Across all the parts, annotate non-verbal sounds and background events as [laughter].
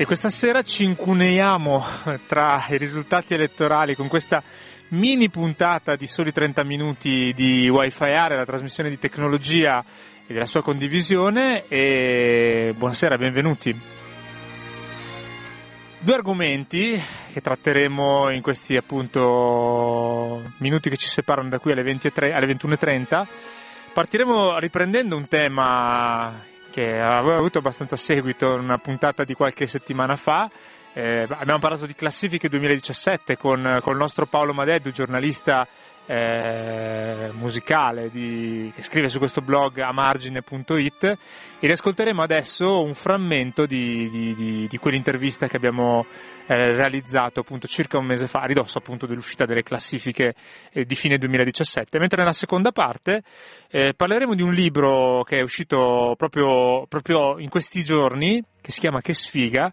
E questa sera ci incuneiamo tra i risultati elettorali con questa mini puntata di soli 30 minuti di Wi-Fi Area, la trasmissione di tecnologia e della sua condivisione. E buonasera, benvenuti. Due argomenti che tratteremo in questi appunto minuti che ci separano da qui alle, 20 alle 21.30. Partiremo riprendendo un tema che aveva avuto abbastanza seguito in una puntata di qualche settimana fa. Eh, abbiamo parlato di classifiche 2017 con, con il nostro Paolo Madeddu, giornalista eh, musicale di, che scrive su questo blog amargine.it e riascolteremo adesso un frammento di, di, di, di quell'intervista che abbiamo eh, realizzato appunto circa un mese fa, a ridosso appunto dell'uscita delle classifiche eh, di fine 2017, mentre nella seconda parte eh, parleremo di un libro che è uscito proprio, proprio in questi giorni, che si chiama Che sfiga,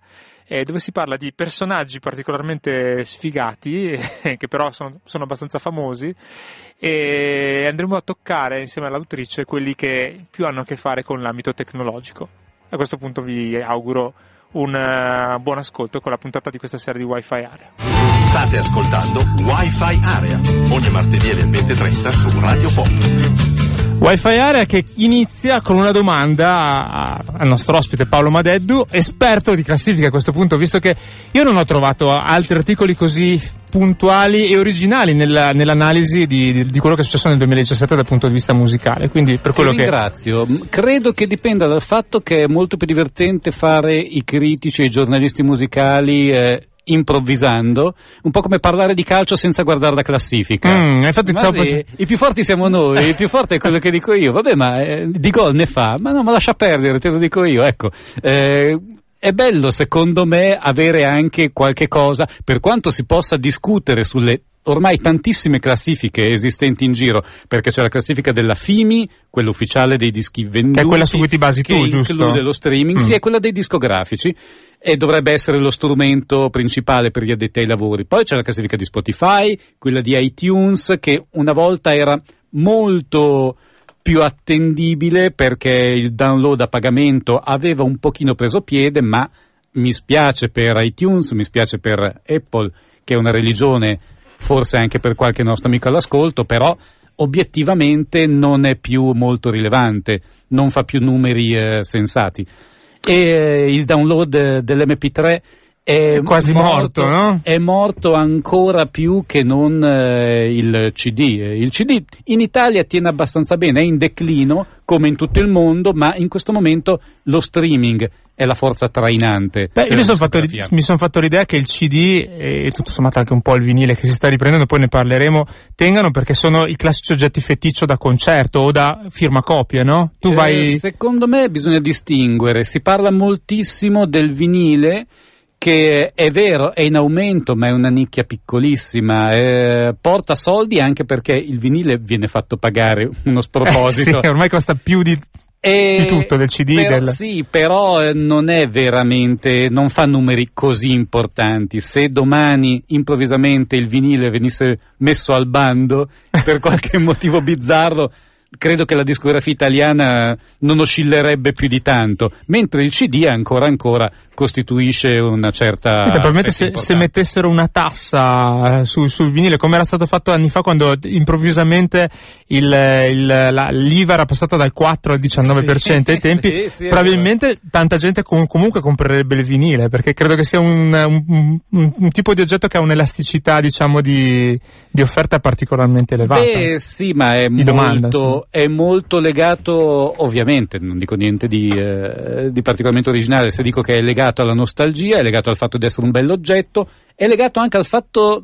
eh, dove si parla di personaggi particolarmente sfigati, eh, che però sono, sono, abbastanza famosi, e andremo a toccare insieme all'autrice quelli che più hanno a che fare con l'ambito tecnologico. A questo punto vi auguro un uh, buon ascolto con la puntata di questa sera di Wi-Fi Area. State ascoltando Wi-Fi Area, ogni martedì alle 20.30 su Radio Pop. Wi-Fi Area che inizia con una domanda al nostro ospite Paolo Madeddu, esperto di classifica a questo punto, visto che io non ho trovato altri articoli così puntuali e originali nella, nell'analisi di, di, quello che è successo nel 2017 dal punto di vista musicale. Quindi per quello Ti ringrazio. Che... Credo che dipenda dal fatto che è molto più divertente fare i critici e i giornalisti musicali. Eh, improvvisando, un po' come parlare di calcio senza guardare la classifica. Mm, infatti ma sì, I più forti siamo noi, il più forte è quello che dico io. Vabbè, ma eh, di gol ne fa, ma no, ma lascia perdere, te lo dico io. Ecco. Eh, è bello secondo me avere anche qualche cosa, per quanto si possa discutere sulle ormai tantissime classifiche esistenti in giro, perché c'è la classifica della FIMI, quella ufficiale dei dischi venduti, che è quella su cui ti basi tu, giusto? include lo streaming, mm. sì, è quella dei discografici e dovrebbe essere lo strumento principale per gli addetti ai lavori. Poi c'è la classifica di Spotify, quella di iTunes, che una volta era molto più attendibile perché il download a pagamento aveva un pochino preso piede, ma mi spiace per iTunes, mi spiace per Apple, che è una religione, forse anche per qualche nostro amico all'ascolto, però obiettivamente non è più molto rilevante, non fa più numeri eh, sensati e il download dell'MP3 è quasi morto, morto, no? È morto ancora più che non eh, il CD. Il CD in Italia tiene abbastanza bene, è in declino come in tutto il mondo, ma in questo momento lo streaming è la forza trainante. Beh, mi sono, fatto, mi sono fatto l'idea che il CD e tutto sommato anche un po' il vinile che si sta riprendendo, poi ne parleremo, tengano perché sono i classici oggetti feticcio da concerto o da firma copie, no? Tu eh, vai... Secondo me bisogna distinguere, si parla moltissimo del vinile che è vero, è in aumento, ma è una nicchia piccolissima, eh, porta soldi anche perché il vinile viene fatto pagare uno sproposito. Eh, sì, ormai costa più di, e di tutto, del CD. Però, del... Sì, però eh, non è veramente, non fa numeri così importanti. Se domani improvvisamente il vinile venisse messo al bando per qualche [laughs] motivo bizzarro, credo che la discografia italiana non oscillerebbe più di tanto, mentre il CD ancora ancora costituisce una certa... probabilmente se, se, mettessero una tassa eh, su, sul vinile, come era stato fatto anni fa quando improvvisamente il, il, la, l'IVA era passata dal 4 al 19% sì, ai tempi, sì, sì, probabilmente tanta gente com- comunque comprerebbe il vinile, perché credo che sia un, un, un, un, tipo di oggetto che ha un'elasticità, diciamo, di, di offerta particolarmente elevata. Beh, sì, ma è, molto, domanda, è molto legato, ovviamente, non dico niente di, eh, di particolarmente originale, se dico che è legato alla nostalgia, è legato al fatto di essere un bell'oggetto, è legato anche al fatto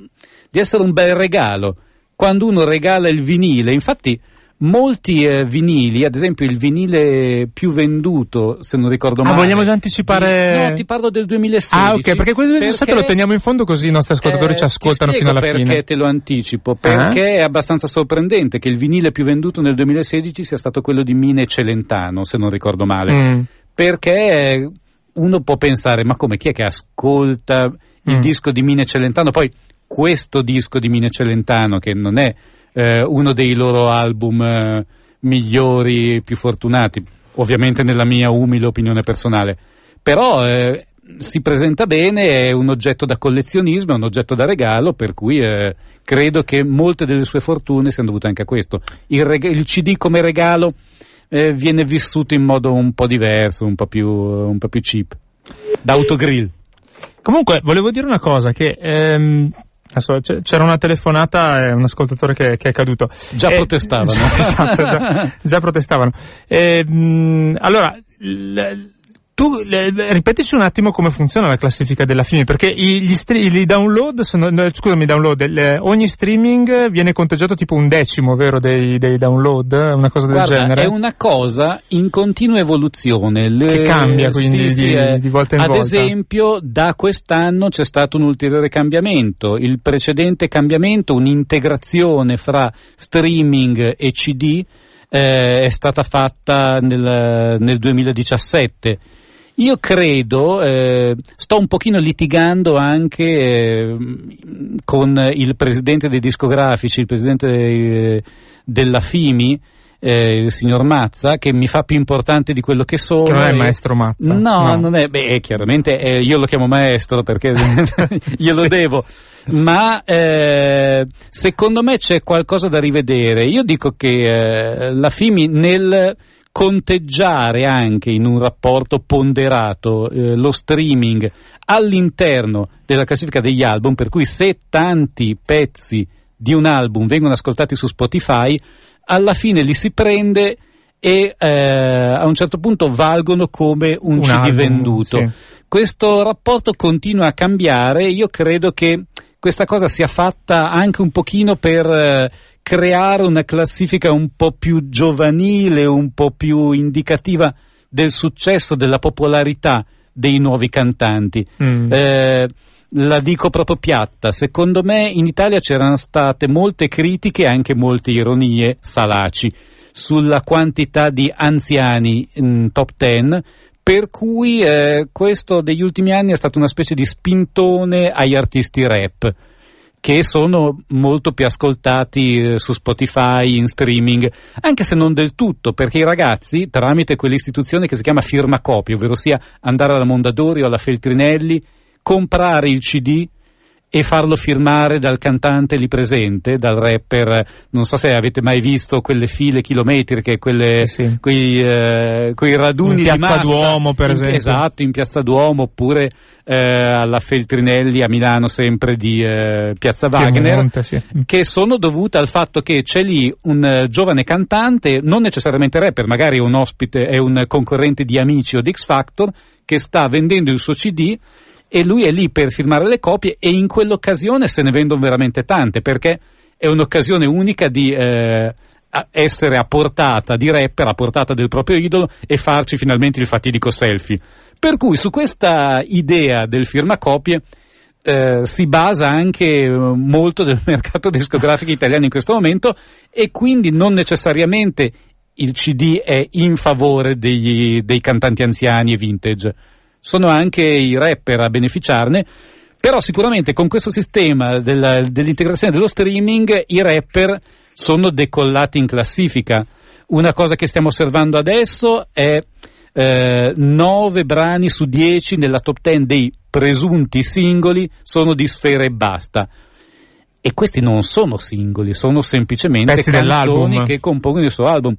di essere un bel regalo. Quando uno regala il vinile, infatti molti eh, vinili, ad esempio il vinile più venduto, se non ricordo ah, male. Ah, vogliamo già anticipare? No, ti parlo del 2016. Ah, ok, perché quello del 2017 lo teniamo in fondo così i nostri ascoltatori eh, ci ascoltano fino alla perché fine. Perché te lo anticipo? Perché uh-huh. è abbastanza sorprendente che il vinile più venduto nel 2016 sia stato quello di Mine Celentano, se non ricordo male. Mm. Perché uno può pensare, ma come chi è che ascolta il mm. disco di Mine Celentano? Poi questo disco di Mine Celentano, che non è eh, uno dei loro album eh, migliori, più fortunati, ovviamente nella mia umile opinione personale, però eh, si presenta bene, è un oggetto da collezionismo, è un oggetto da regalo, per cui eh, credo che molte delle sue fortune siano dovute anche a questo. Il, reg- il CD come regalo eh, viene vissuto in modo un po' diverso, un po' più, un po più cheap, da autogrill. Comunque, volevo dire una cosa, che ehm, c'era una telefonata e un ascoltatore che, che è caduto. Già e, protestavano. [laughs] esatto, già, già protestavano. E, mh, allora, l, tu le, ripetici un attimo come funziona la classifica della FIMI, perché gli, i download sono, no, scusami, download, le, ogni streaming viene conteggiato tipo un decimo, vero, dei, dei download, una cosa del Guarda, genere? è una cosa in continua evoluzione. Le, che cambia quindi sì, di, sì, di, volta in ad volta. Ad esempio, da quest'anno c'è stato un ulteriore cambiamento. Il precedente cambiamento, un'integrazione fra streaming e CD, eh, è stata fatta nel, nel 2017 io credo, eh, sto un pochino litigando anche eh, con il presidente dei discografici, il presidente eh, della FIMI, eh, il signor Mazza, che mi fa più importante di quello che sono. Che non è maestro Mazza. No, no. non è, beh, chiaramente eh, io lo chiamo maestro perché [laughs] glielo sì. devo. Ma eh, secondo me c'è qualcosa da rivedere. Io dico che eh, la FIMI nel conteggiare anche in un rapporto ponderato eh, lo streaming all'interno della classifica degli album, per cui se tanti pezzi di un album vengono ascoltati su Spotify, alla fine li si prende e eh, a un certo punto valgono come un, un CD album, venduto. Sì. Questo rapporto continua a cambiare, io credo che questa cosa sia fatta anche un pochino per eh, creare una classifica un po' più giovanile, un po' più indicativa del successo, della popolarità dei nuovi cantanti. Mm. Eh, la dico proprio piatta, secondo me in Italia c'erano state molte critiche e anche molte ironie salaci sulla quantità di anziani in top ten, per cui eh, questo degli ultimi anni è stato una specie di spintone agli artisti rap che sono molto più ascoltati eh, su Spotify, in streaming, anche se non del tutto, perché i ragazzi, tramite quell'istituzione che si chiama firma copia, ovvero sia andare alla Mondadori o alla Feltrinelli, comprare il CD e farlo firmare dal cantante lì presente, dal rapper. Non so se avete mai visto quelle file chilometriche, quelle, sì, sì. Quei, eh, quei, raduni in di massa. Duomo, per esempio. esatto, in Piazza Duomo, oppure eh, alla Feltrinelli a Milano sempre di eh, Piazza Wagner, Monte, sì. che sono dovute al fatto che c'è lì un uh, giovane cantante, non necessariamente rapper, magari un ospite, è un concorrente di Amici o di X Factor, che sta vendendo il suo CD e lui è lì per firmare le copie e in quell'occasione se ne vendono veramente tante perché è un'occasione unica di eh, essere a portata di rapper, a portata del proprio idolo e farci finalmente il fatidico selfie. Per cui su questa idea del firmacopie eh, si basa anche eh, molto del [laughs] mercato discografico italiano in questo momento e quindi non necessariamente il CD è in favore degli, dei cantanti anziani e vintage. Sono anche i rapper a beneficiarne, però sicuramente con questo sistema della, dell'integrazione dello streaming i rapper sono decollati in classifica. Una cosa che stiamo osservando adesso è eh, 9 brani su 10 nella top 10 dei presunti singoli sono di Sfera e basta. E questi non sono singoli, sono semplicemente Pezzi canzoni che compongono il suo album.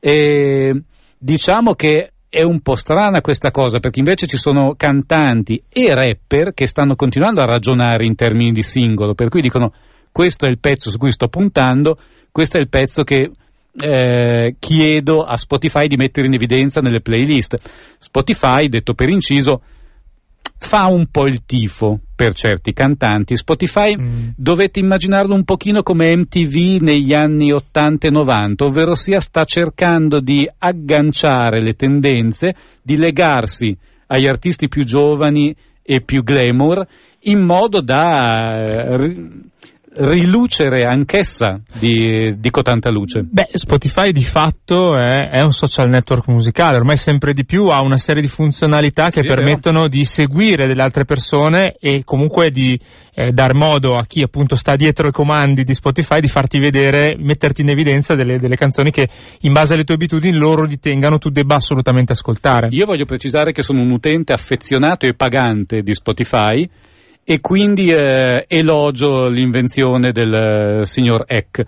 E diciamo che è un po' strana questa cosa perché invece ci sono cantanti e rapper che stanno continuando a ragionare in termini di singolo, per cui dicono questo è il pezzo su cui sto puntando, questo è il pezzo che eh, chiedo a Spotify di mettere in evidenza nelle playlist. Spotify, detto per inciso, fa un po' il tifo per certi cantanti. Spotify mm. dovete immaginarlo un pochino come MTV negli anni 80 e 90, ovvero sia sta cercando di agganciare le tendenze, di legarsi agli artisti più giovani e più glamour in modo da eh, rilucere anch'essa di, di cotanta luce? Beh, Spotify di fatto è, è, un social network musicale, ormai sempre di più ha una serie di funzionalità che sì, permettono di seguire delle altre persone e comunque di eh, dar modo a chi appunto sta dietro i comandi di Spotify di farti vedere, metterti in evidenza delle, delle canzoni che in base alle tue abitudini loro ritengano tu debba assolutamente ascoltare. Io voglio precisare che sono un utente affezionato e pagante di Spotify e quindi eh, elogio l'invenzione del eh, signor Eck.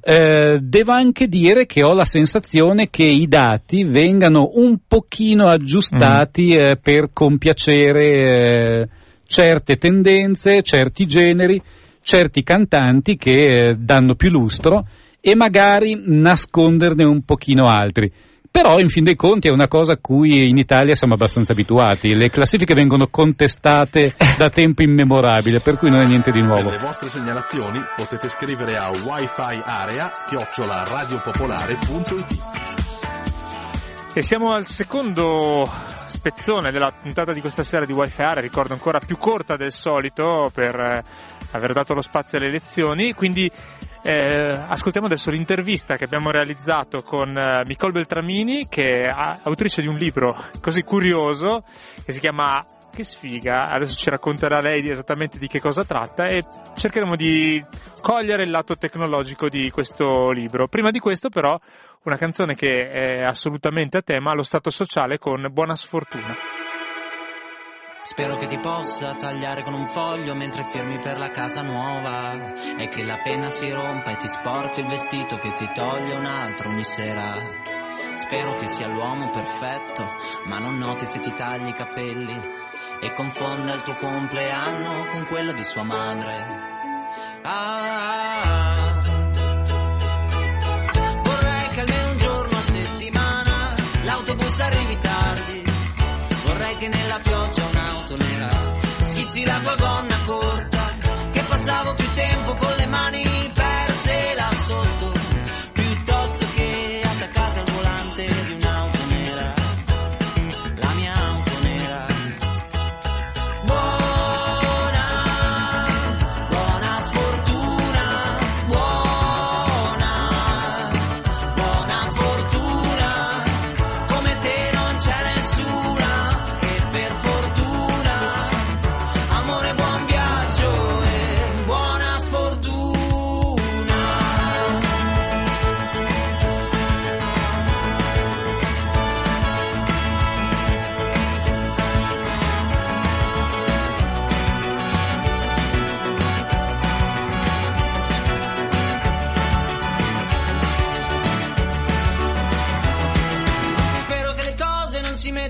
Eh, devo anche dire che ho la sensazione che i dati vengano un pochino aggiustati mm. eh, per compiacere eh, certe tendenze, certi generi, certi cantanti che eh, danno più lustro e magari nasconderne un pochino altri. Però in fin dei conti è una cosa a cui in Italia siamo abbastanza abituati. Le classifiche vengono contestate da [laughs] tempo immemorabile, per cui non è niente di nuovo. Per le vostre segnalazioni potete scrivere a wifi area E siamo al secondo spezzone della puntata di questa sera di Wi-Fi Area, ricordo ancora più corta del solito per eh, aver dato lo spazio alle elezioni, quindi eh, ascoltiamo adesso l'intervista che abbiamo realizzato con uh, Nicole Beltramini, che è autrice di un libro così curioso che si chiama Che sfiga. Adesso ci racconterà lei esattamente di che cosa tratta e cercheremo di cogliere il lato tecnologico di questo libro. Prima di questo, però, una canzone che è assolutamente a tema, lo stato sociale con Buona Sfortuna. Spero che ti possa tagliare con un foglio mentre firmi per la casa nuova e che la penna si rompa e ti sporchi il vestito che ti toglie un altro ogni sera. Spero che sia l'uomo perfetto, ma non noti se ti tagli i capelli e confonda il tuo compleanno con quello di sua madre. Ah, vorrei che almeno un giorno a settimana l'autobus arrivi tardi. Vorrei che nella pioggia schizzi la tua gonna corta, che passavo più tempo con le mani perse là sotto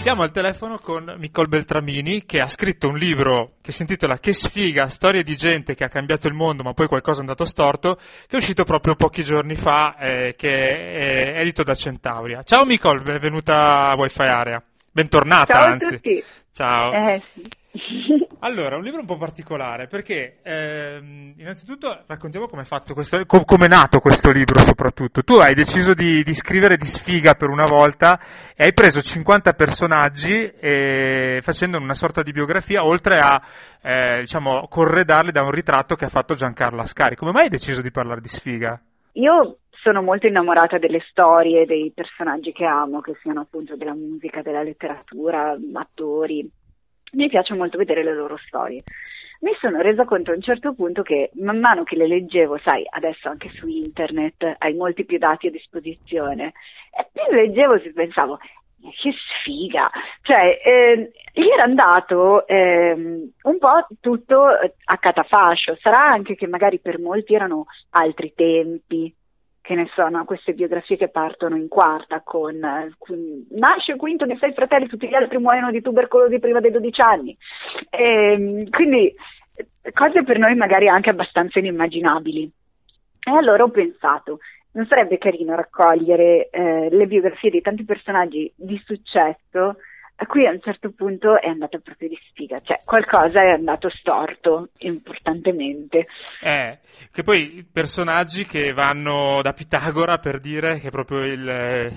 siamo al telefono con Nicole Beltramini che ha scritto un libro che si intitola Che sfiga, storie di gente che ha cambiato il mondo ma poi qualcosa è andato storto, che è uscito proprio pochi giorni fa, eh, che è edito da Centauria. Ciao Nicole, benvenuta a Wi-Fi Area. Bentornata, Ciao anzi. Ciao. Eh, sì. Allora, un libro un po' particolare perché ehm, innanzitutto raccontiamo come è è nato questo libro soprattutto. Tu hai deciso di, di, scrivere di sfiga per una volta e hai preso 50 personaggi e, facendo una sorta di biografia oltre a eh, diciamo corredarli da un ritratto che ha fatto Giancarlo Ascari. Come mai hai deciso di parlare di sfiga? Io sono molto innamorata delle storie, dei personaggi che amo, che siano appunto della musica, della letteratura, attori mi piace molto vedere le loro storie. mi sono resa conto a un certo punto che man mano che le leggevo, sai, adesso anche su internet hai molti più dati a disposizione, e più leggevo e pensavo, che sfiga! Cioè, eh, gli era andato eh, un po' tutto a catafascio. Sarà anche che magari per molti erano altri tempi, che ne sono queste biografie che partono in quarta con, con nasce quinto dei sei fratelli, tutti gli altri muoiono di tubercolosi prima dei 12 anni. E, ehm, quindi cose per noi magari anche abbastanza inimmaginabili. E allora ho pensato, non sarebbe carino raccogliere eh, le biografie di tanti personaggi di successo a cui a un certo punto è andato proprio di sfiga, cioè qualcosa è andato storto importantemente. Eh, che poi personaggi che vanno da Pitagora per dire che è proprio il,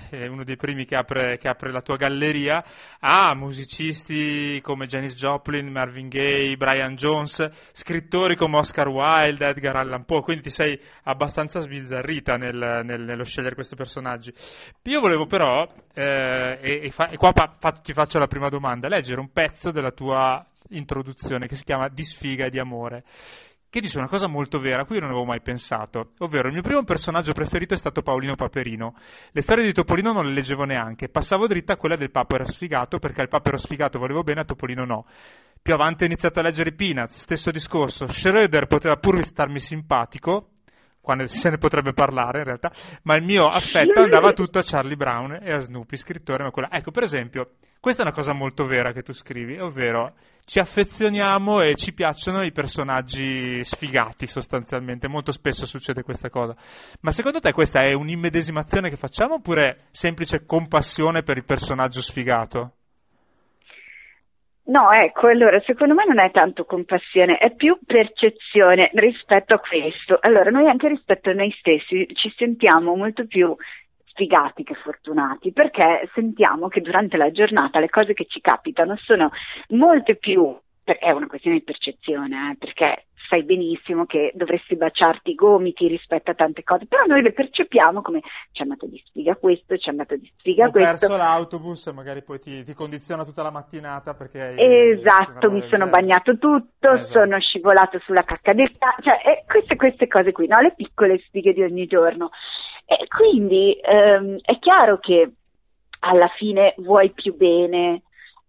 è uno dei primi che apre, che apre, la tua galleria, a musicisti come Janis Joplin, Marvin Gaye, Brian Jones, scrittori come Oscar Wilde, Edgar Allan Poe, quindi ti sei abbastanza sbizzarrita nel, nel, nello scegliere questi personaggi. Io volevo però, eh, e, e, fa, e qua pa, pa, ti faccio faccio la prima domanda, leggere un pezzo della tua introduzione che si chiama Di sfiga e di amore che dice una cosa molto vera, a cui non avevo mai pensato, ovvero il mio primo personaggio preferito è stato Paolino Paperino. Le storie di Topolino non le leggevo neanche, passavo dritta a quella del papero sfigato perché al papero sfigato volevo bene, a Topolino no. Più avanti ho iniziato a leggere Peanuts, stesso discorso, Schroeder poteva pur starmi simpatico, quando se ne potrebbe parlare in realtà, ma il mio affetto andava tutto a Charlie Brown e a Snoopy, scrittore, ma quella... Ecco, per esempio, questa è una cosa molto vera che tu scrivi, ovvero ci affezioniamo e ci piacciono i personaggi sfigati sostanzialmente, molto spesso succede questa cosa. Ma secondo te questa è un'immedesimazione che facciamo oppure semplice compassione per il personaggio sfigato? No, ecco, allora secondo me non è tanto compassione, è più percezione rispetto a questo. Allora, noi anche rispetto a noi stessi ci sentiamo molto più sfigati che fortunati, perché sentiamo che durante la giornata le cose che ci capitano sono molte più, è una questione di percezione, eh, perché sai benissimo che dovresti baciarti i gomiti rispetto a tante cose, però noi le percepiamo come ci è andato di sfiga questo, ci è andato di sfiga Ho questo. Ho perso l'autobus e magari poi ti, ti, condiziona tutta la mattinata perché... Esatto, mi sono bagnato tutto, esatto. sono scivolato sulla cacca del cioè eh, queste, queste cose qui, no? le piccole sfighe di ogni giorno. E quindi ehm, è chiaro che alla fine vuoi più bene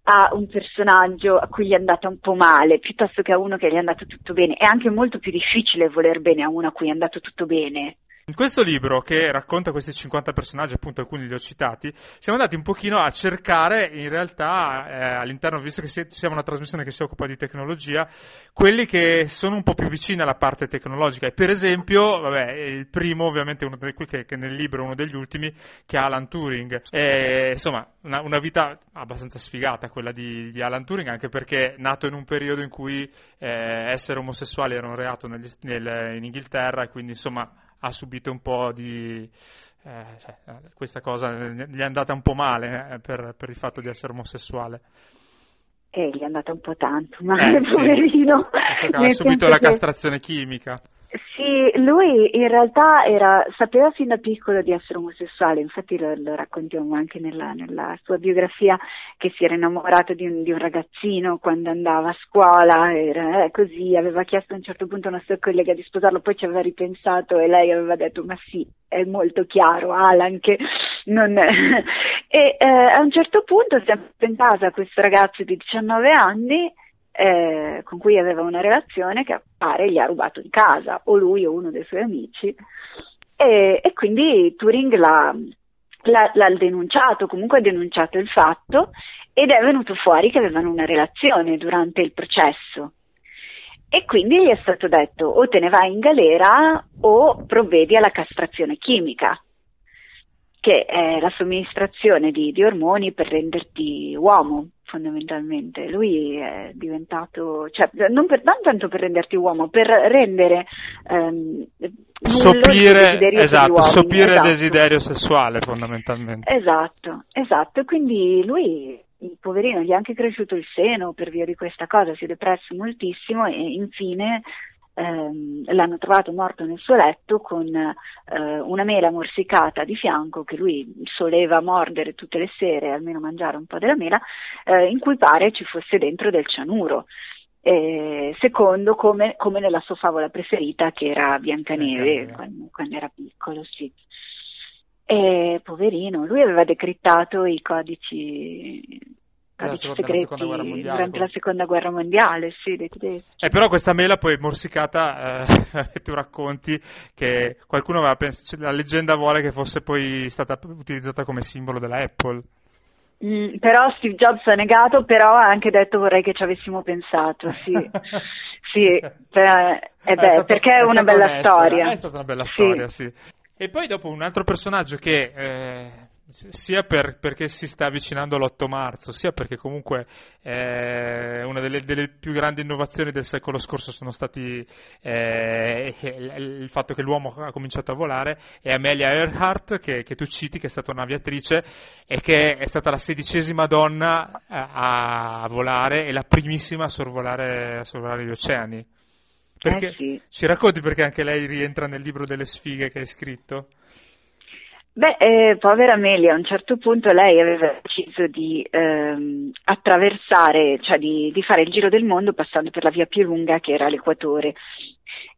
a un personaggio a cui gli è andata un po' male piuttosto che a uno che gli è andato tutto bene. È anche molto più difficile voler bene a uno a cui è andato tutto bene. In questo libro che racconta questi 50 personaggi, appunto alcuni li ho citati, siamo andati un pochino a cercare in realtà eh, all'interno, visto che siamo una trasmissione che si occupa di tecnologia, quelli che sono un po' più vicini alla parte tecnologica. E per esempio, vabbè, il primo ovviamente uno dei, che, che nel libro è uno degli ultimi, che è Alan Turing. E, insomma, una, una, vita abbastanza sfigata quella di, di, Alan Turing, anche perché nato in un periodo in cui eh, essere omosessuali era un reato negli, nel, in Inghilterra e quindi insomma ha subito un po' di... Eh, cioè, questa cosa gli è andata un po' male eh, per, per, il fatto di essere omosessuale. Eh, gli è andata un po' tanto, ma eh, poverino. Sì. Ha subito la castrazione chimica. Lui in realtà era, sapeva fin da piccolo di essere omosessuale, infatti lo, lo raccontiamo anche nella, nella, sua biografia che si era innamorato di un, di un ragazzino quando andava a scuola, era eh, così, aveva chiesto a un certo punto a una sua collega di sposarlo, poi ci aveva ripensato e lei aveva detto ma sì, è molto chiaro Alan che non... [laughs] e eh, a un certo punto si è casa questo ragazzo di 19 anni eh, con cui aveva una relazione che pare gli ha rubato in casa, o lui o uno dei suoi amici, e, e quindi Turing l'ha, l'ha, l'ha denunciato, comunque ha denunciato il fatto ed è venuto fuori che avevano una relazione durante il processo. E quindi gli è stato detto o te ne vai in galera o provvedi alla castrazione chimica, che è la somministrazione di, di ormoni per renderti uomo fondamentalmente. Lui è diventato, cioè, non, per, non tanto per renderti uomo, per rendere ehm, sopire, esatto, sopire esatto. il desiderio sessuale fondamentalmente. Esatto, esatto. Quindi lui, il poverino, gli è anche cresciuto il seno per via di questa cosa, si è depresso moltissimo e infine ehm, l'hanno trovato morto nel suo letto con eh, una mela morsicata di fianco che lui soleva mordere tutte le sere, almeno mangiare un po' della mela, eh, in cui pare ci fosse dentro del cianuro. eh, secondo come, come, nella sua favola preferita che era Biancaneve quando, quando, era piccolo, sì. E poverino, lui aveva decrittato i codici codici segreti durante la seconda guerra mondiale, sì, dei tedeschi. Eh, però questa mela poi morsicata, eh, [laughs] tu racconti che qualcuno aveva pensato, cioè, la leggenda vuole che fosse poi stata utilizzata come simbolo della Apple. Mm, però Steve Jobs ha negato, però ha anche detto vorrei che ci avessimo pensato, sì. [laughs] sì, per, eh beh, stato, perché è, è una bella onesto, storia. È stata una bella storia, sì. E poi dopo un altro personaggio che eh, sia per, perché si sta avvicinando l'8 marzo, sia perché comunque eh, una delle, delle, più grandi innovazioni del secolo scorso sono stati eh, il fatto che l'uomo ha cominciato a volare e Amelia Earhart, che, che, tu citi, che è stata un'aviatrice e che è stata la sedicesima donna a, a volare e la primissima a sorvolare, a sorvolare gli oceani. Perché, eh sì. Ci racconti perché anche lei rientra nel libro delle sfighe che hai scritto? Beh, eh, povera Amelia, a un certo punto lei aveva deciso di ehm, attraversare, cioè di, di, fare il giro del mondo passando per la via più lunga che era l'equatore.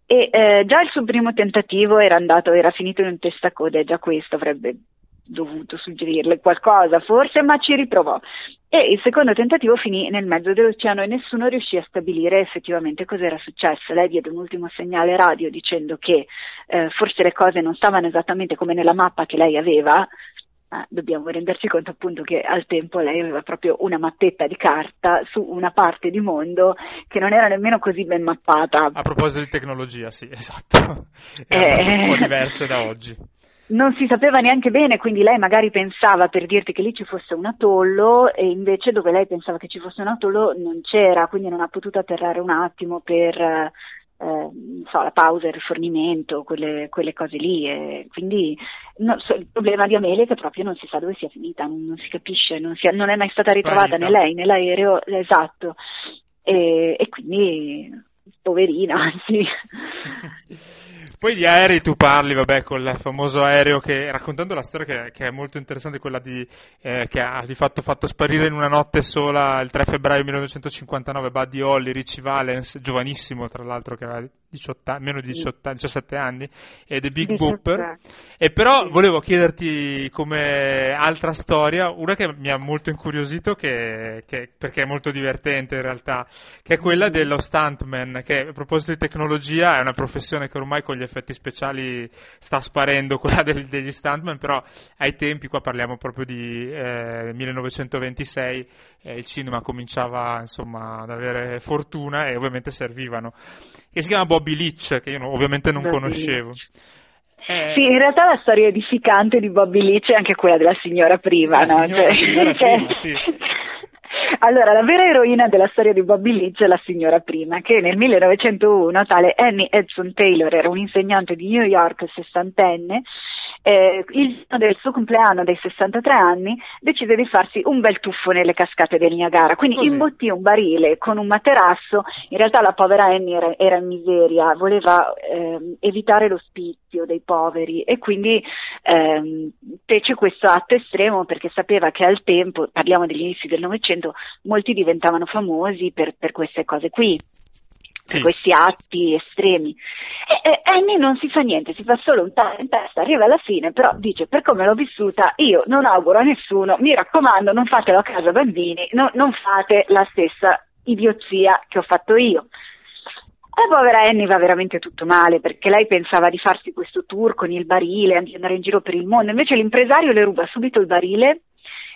E eh, già il suo primo tentativo era andato, era finito in un testacoda e già questo avrebbe dovuto suggerirle qualcosa, forse, ma ci riprovò. E il secondo tentativo finì nel mezzo dell'oceano e nessuno riuscì a stabilire effettivamente cosa era successo. Lei diede un ultimo segnale radio dicendo che eh, forse le cose non stavano esattamente come nella mappa che lei aveva, Ah, dobbiamo renderci conto appunto che al tempo lei aveva proprio una mappetta di carta su una parte di mondo che non era nemmeno così ben mappata. A proposito di tecnologia, sì, [laughs] esatto. Era eh... un po' diverse da oggi non si sapeva neanche bene, quindi lei magari pensava per dirti che lì ci fosse un atollo e invece dove lei pensava che ci fosse un atollo non c'era, quindi non ha potuto atterrare un attimo per eh, so, la pausa, il rifornimento, quelle, quelle cose lì. E quindi no, so, il problema di Amelia è che proprio non si sa dove sia finita, non, non si capisce, non, si, non, è mai stata ritrovata né lei né l'aereo, esatto. E, e quindi poverina, [laughs] sì. [laughs] Poi di aerei tu parli, vabbè, con il famoso aereo che, raccontando la storia che, che è molto interessante, quella di, eh, che ha di fatto fatto sparire in una notte sola il 3 febbraio 1959 Buddy Holly, Richie Valens, giovanissimo tra l'altro che aveva 18 meno di 18 17 anni, e The Big Booper. E però volevo chiederti come altra storia, una che mi ha molto incuriosito, che, che, perché è molto divertente in realtà, che è quella dello stuntman, che a proposito di tecnologia è una professione che ormai con gli effetti speciali sta sparendo, [laughs] quella del, degli stuntman, però ai tempi, qua parliamo proprio di eh, 1926, eh, il cinema cominciava insomma ad avere fortuna e ovviamente servivano. Che si chiama Bobby Leach, che io ovviamente non Bobby conoscevo. Eh... Sì, in realtà la storia edificante di Bobby Leach è anche quella della signora prima, sì, no? Signora, cioè, signora [laughs] prima, sì. [laughs] Allora, la vera eroina della storia di Bobby Leach è la signora prima, che nel 1901 tale Annie Edson Taylor era un insegnante di New York sessantenne eh, il giorno del suo compleanno dei 63 anni decise di farsi un bel tuffo nelle cascate del Niagara, quindi Così. imbottì un barile con un materasso, in realtà la povera Annie era, era in miseria, voleva eh, evitare l'ospizio dei poveri e quindi eh, fece questo atto estremo perché sapeva che al tempo, parliamo degli inizi del Novecento, molti diventavano famosi per, per queste cose qui sì. questi atti estremi. E, e Annie non si fa niente, si fa solo un taglio in testa, arriva alla fine, però dice per come l'ho vissuta io non auguro a nessuno, mi raccomando non fatelo a casa bambini, no, non fate la stessa idiozia che ho fatto io. La povera Annie va veramente tutto male perché lei pensava di farsi questo tour con il barile, di andare in giro per il mondo, invece l'impresario le ruba subito il barile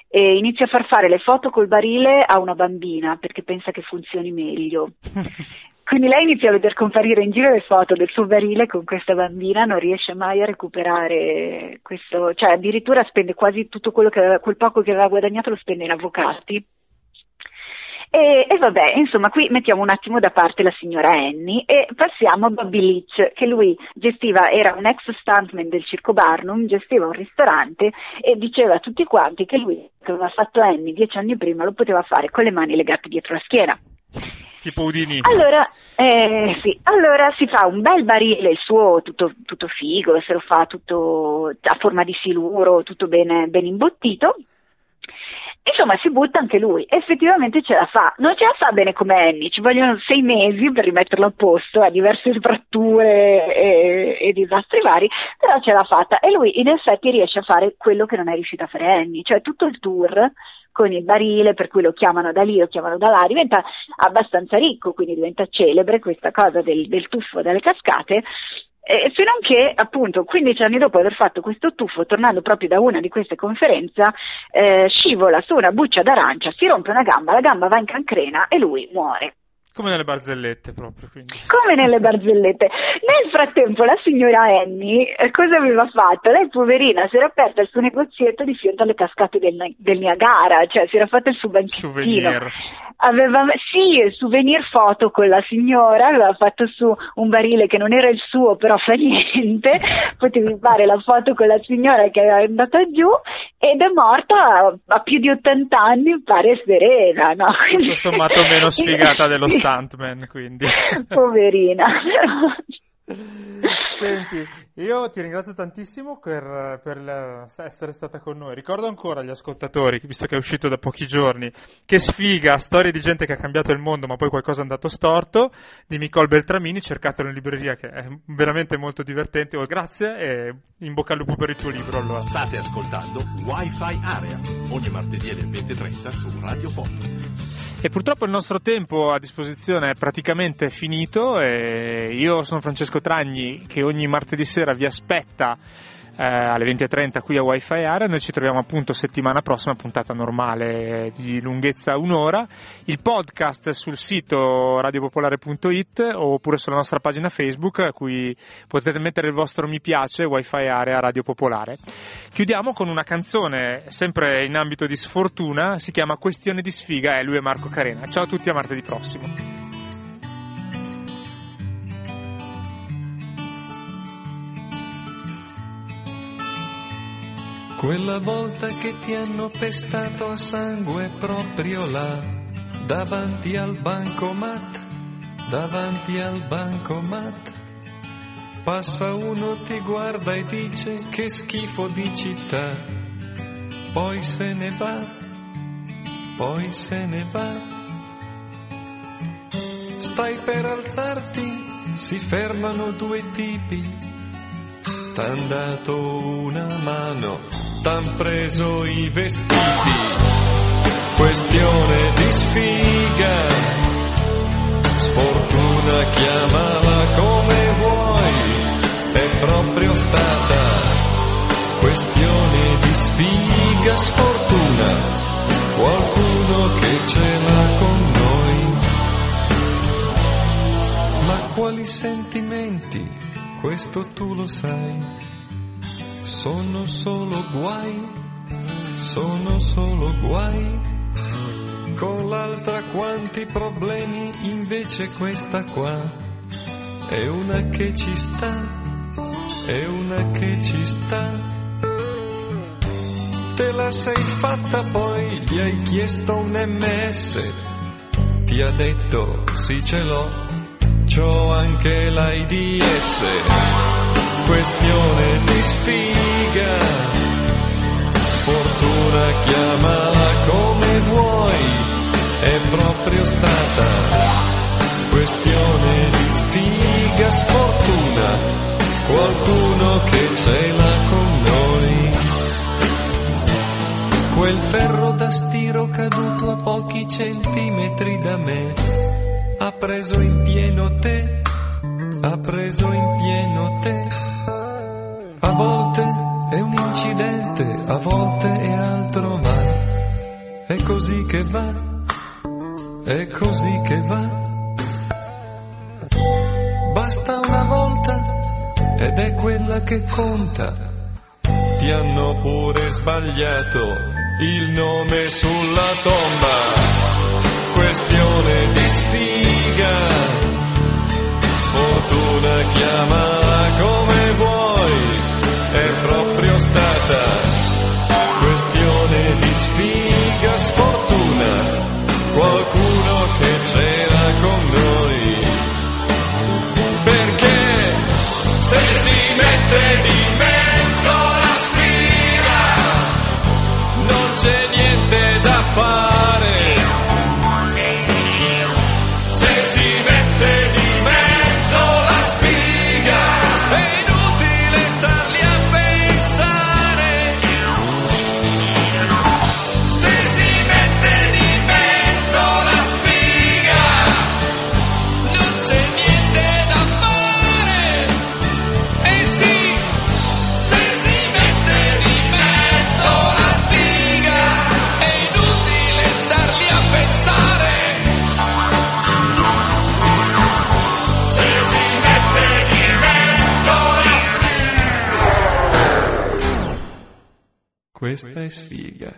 e inizia a far fare le foto col barile a una bambina perché pensa che funzioni meglio. [laughs] Quindi lei inizia a vedere comparire in giro le foto del suo barile con questa bambina, non riesce mai a recuperare questo, cioè addirittura spende quasi tutto quello che aveva, quel poco che aveva guadagnato lo spende in avvocati. E, e, vabbè, insomma, qui mettiamo un attimo da parte la signora Annie e passiamo a Bobby Leach, che lui gestiva, era un ex stuntman del Circo Barnum, gestiva un ristorante e diceva a tutti quanti che lui, che aveva fatto Annie dieci anni prima, lo poteva fare con le mani legate dietro la schiena. Tipo Udini. Allora, eh, sì. allora si fa un bel barile, il suo tutto, tutto figo, se lo fa tutto a forma di siluro, tutto bene, ben imbottito. Insomma, si butta anche lui, effettivamente ce la fa, non ce la fa bene come Annie, ci vogliono sei mesi per rimetterlo a posto, ha diverse fratture e, e, disastri vari, però ce l'ha fatta. E lui in effetti riesce a fare quello che non è riuscito a fare Annie, cioè tutto il tour con il barile, per cui lo chiamano da lì, lo chiamano da là, diventa abbastanza ricco, quindi diventa celebre questa cosa del, del tuffo dalle cascate eh, fino a che appunto 15 anni dopo aver fatto questo tuffo, tornando proprio da una di queste conferenze, eh, scivola su una buccia d'arancia, si rompe una gamba, la gamba va in cancrena e lui muore. Come nelle barzellette proprio. Quindi. Come nelle [laughs] barzellette. Nel frattempo la signora Annie eh, cosa aveva fatto? Lei poverina si era aperta il suo negozietto di fianco alle cascate del, del Niagara, cioè si era fatto il suo banchettino. Souvenir aveva, sì, il souvenir foto con la signora, aveva fatto su un barile che non era il suo, però fa niente, [laughs] potevi fare la foto con la signora che era andata giù ed è morta a più di 80 anni, pare serena, no? Quindi... Tutto sommato meno sfigata dello [laughs] stuntman, quindi. [laughs] Poverina. [laughs] Senti, io ti ringrazio tantissimo per, per, essere stata con noi. Ricordo ancora agli ascoltatori, visto che è uscito da pochi giorni, che sfiga, storie di gente che ha cambiato il mondo ma poi qualcosa è andato storto, di Nicole Beltramini, cercatelo in libreria che è veramente molto divertente. Oh, grazie e in bocca al lupo per il tuo libro allora. State ascoltando Wi-Fi Area, ogni martedì alle 20.30 su Radio Pop. E purtroppo il nostro tempo a disposizione è praticamente finito. io sono Francesco Tragni che ogni martedì sera vi aspetta eh, alle 20.30 qui a Wi-Fi Area. Noi ci troviamo appunto settimana prossima, puntata normale di lunghezza un'ora. Il podcast sul sito radiopopolare.it oppure sulla nostra pagina Facebook a cui potete mettere il vostro mi piace Wi-Fi Area Radio Popolare. Chiudiamo con una canzone sempre in ambito di sfortuna, si chiama Questione di sfiga e lui è Marco Carena. Ciao a tutti a martedì prossimo. Quella volta che ti hanno pestato a sangue proprio là, davanti al bancomat, davanti al bancomat. Passa uno, ti guarda e dice che schifo di città, poi se ne va, poi se ne va. Stai per alzarti, si fermano due tipi, t'han dato una mano t'han preso i vestiti, questione di sfiga, sfortuna chiamala come vuoi, è proprio stata. Questione di sfiga, sfortuna, qualcuno che ce l'ha con noi. Ma quali sentimenti, questo tu lo sai sono solo guai, sono solo guai. Con l'altra quanti problemi, invece questa qua è una che ci sta, è una che ci sta. Te la sei fatta poi, gli hai chiesto un MS, ti ha detto sì ce l'ho, c'ho anche l'AIDS questione di sfiga, sfortuna chiamala come vuoi, è proprio stata questione di sfiga, sfortuna, qualcuno che ce l'ha con noi. Quel ferro da stiro caduto a pochi centimetri da me ha preso in pieno te, ha preso in pieno te a volte è un incidente, a volte è altro, ma è così che va, è così che va. Basta una volta ed è quella che conta. Ti hanno pure sbagliato il nome sulla tomba. Questione di sfiga, sfortuna chiamala come vuoi sfiga.